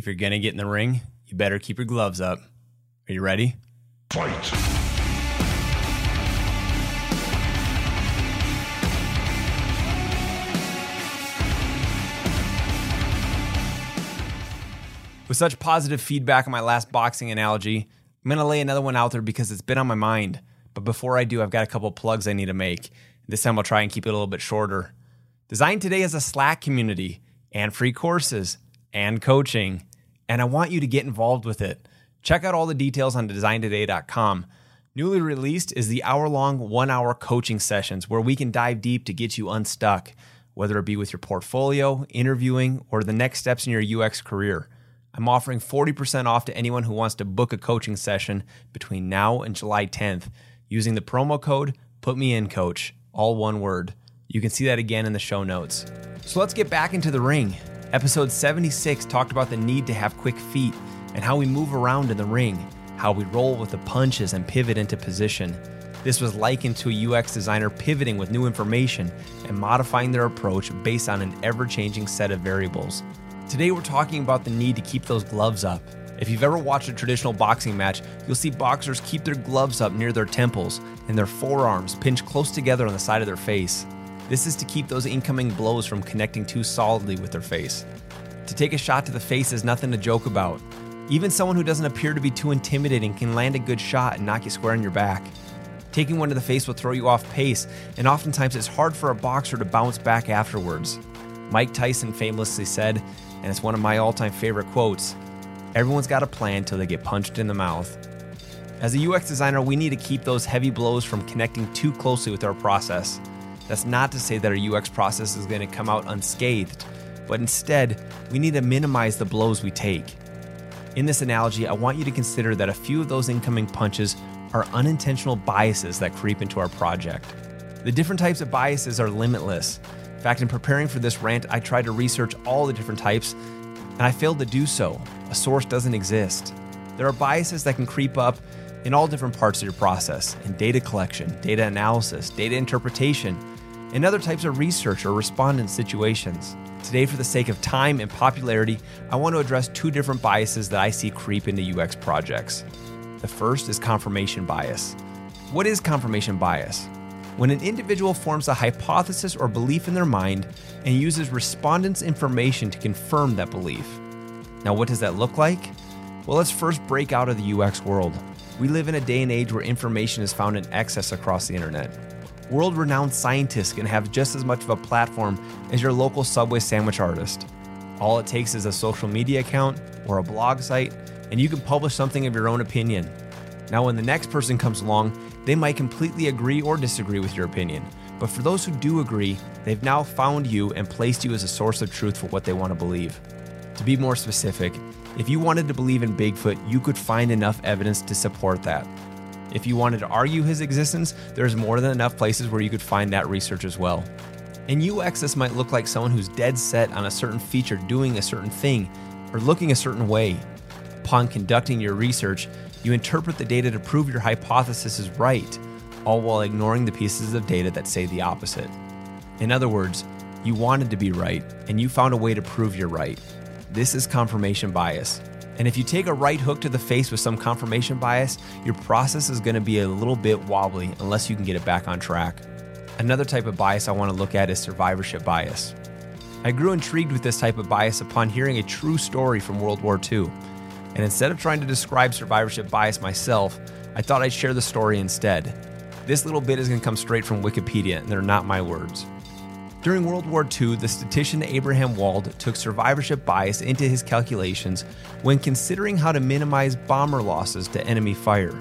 If you're going to get in the ring, you better keep your gloves up. Are you ready? Fight! With such positive feedback on my last boxing analogy, I'm going to lay another one out there because it's been on my mind. But before I do, I've got a couple plugs I need to make. This time I'll try and keep it a little bit shorter. Designed Today is a Slack community and free courses and coaching, and I want you to get involved with it. Check out all the details on designedtoday.com. Newly released is the hour long, one hour coaching sessions where we can dive deep to get you unstuck, whether it be with your portfolio, interviewing, or the next steps in your UX career. I'm offering 40% off to anyone who wants to book a coaching session between now and July 10th using the promo code PUTMEINCOACH, all one word. You can see that again in the show notes. So let's get back into the ring. Episode 76 talked about the need to have quick feet and how we move around in the ring, how we roll with the punches and pivot into position. This was likened to a UX designer pivoting with new information and modifying their approach based on an ever changing set of variables. Today, we're talking about the need to keep those gloves up. If you've ever watched a traditional boxing match, you'll see boxers keep their gloves up near their temples and their forearms pinched close together on the side of their face. This is to keep those incoming blows from connecting too solidly with their face. To take a shot to the face is nothing to joke about. Even someone who doesn't appear to be too intimidating can land a good shot and knock you square in your back. Taking one to the face will throw you off pace, and oftentimes it's hard for a boxer to bounce back afterwards. Mike Tyson famously said, and it's one of my all time favorite quotes everyone's got a plan till they get punched in the mouth. As a UX designer, we need to keep those heavy blows from connecting too closely with our process. That's not to say that our UX process is going to come out unscathed, but instead, we need to minimize the blows we take. In this analogy, I want you to consider that a few of those incoming punches are unintentional biases that creep into our project. The different types of biases are limitless, in fact, in preparing for this rant, I tried to research all the different types, and I failed to do so. A source doesn't exist. There are biases that can creep up in all different parts of your process in data collection, data analysis, data interpretation, and other types of research or respondent situations. Today, for the sake of time and popularity, I want to address two different biases that I see creep into UX projects. The first is confirmation bias. What is confirmation bias? when an individual forms a hypothesis or belief in their mind and uses respondents' information to confirm that belief. Now, what does that look like? Well, let's first break out of the UX world. We live in a day and age where information is found in excess across the internet. World renowned scientists can have just as much of a platform as your local Subway sandwich artist. All it takes is a social media account or a blog site, and you can publish something of your own opinion. Now, when the next person comes along, they might completely agree or disagree with your opinion. But for those who do agree, they've now found you and placed you as a source of truth for what they want to believe. To be more specific, if you wanted to believe in Bigfoot, you could find enough evidence to support that. If you wanted to argue his existence, there's more than enough places where you could find that research as well. In UX, this might look like someone who's dead set on a certain feature doing a certain thing or looking a certain way. Upon conducting your research, you interpret the data to prove your hypothesis is right, all while ignoring the pieces of data that say the opposite. In other words, you wanted to be right, and you found a way to prove you're right. This is confirmation bias. And if you take a right hook to the face with some confirmation bias, your process is to be a little bit wobbly unless you can get it back on track. Another type of bias I want to look at is survivorship bias. I grew intrigued with this type of bias upon hearing a true story from World War II. And instead of trying to describe survivorship bias myself, I thought I'd share the story instead. This little bit is to come straight from Wikipedia, and they're not my words. During World War II, the statistician Abraham Wald took survivorship bias into his calculations when considering how to minimize bomber losses to enemy fire.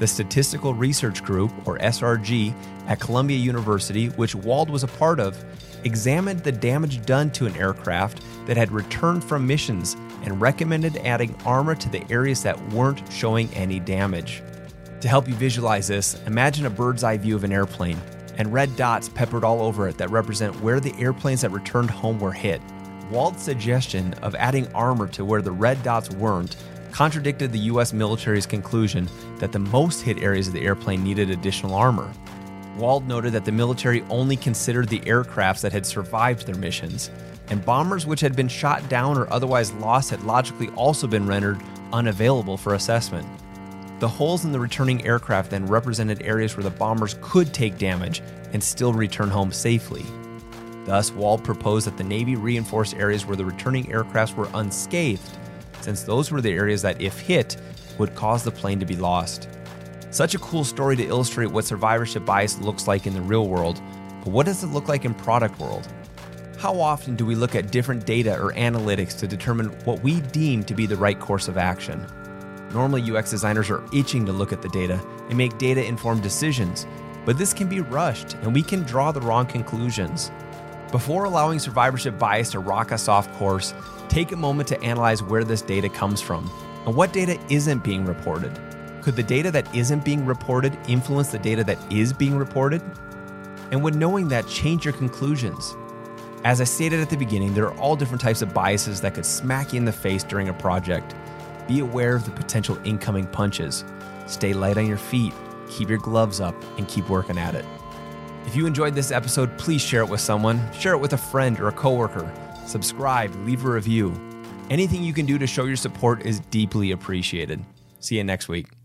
The Statistical Research Group, or SRG, at Columbia University, which Wald was a part of, examined the damage done to an aircraft that had returned from missions and recommended adding armor to the areas that weren't showing any damage. To help you visualize this, imagine a bird's eye view of an airplane and red dots peppered all over it that represent where the airplanes that returned home were hit. Wald's suggestion of adding armor to where the red dots weren't contradicted the US military's conclusion that the most hit areas of the airplane needed additional armor. Wald noted that the military only considered the aircrafts that had survived their missions, and bombers which had been shot down or otherwise lost had logically also been rendered unavailable for assessment. The holes in the returning aircraft then represented areas where the bombers could take damage and still return home safely. Thus, Wald proposed that the Navy reinforce areas where the returning aircrafts were unscathed, since those were the areas that, if hit, would cause the plane to be lost. Such a cool story to illustrate what survivorship bias looks like in the real world, but what does it look like in product world? How often do we look at different data or analytics to determine what we deem to be the right course of action? Normally, UX designers are itching to look at the data and make data informed decisions, but this can be rushed and we can draw the wrong conclusions. Before allowing survivorship bias to rock us off course, take a moment to analyze where this data comes from and what data isn't being reported. Could the data that isn't being reported influence the data that is being reported? And would knowing that change your conclusions? As I stated at the beginning, there are all different types of biases that could smack you in the face during a project. Be aware of the potential incoming punches. Stay light on your feet, keep your gloves up, and keep working at it. If you enjoyed this episode, please share it with someone. Share it with a friend or a coworker. Subscribe, leave a review. Anything you can do to show your support is deeply appreciated. See you next week.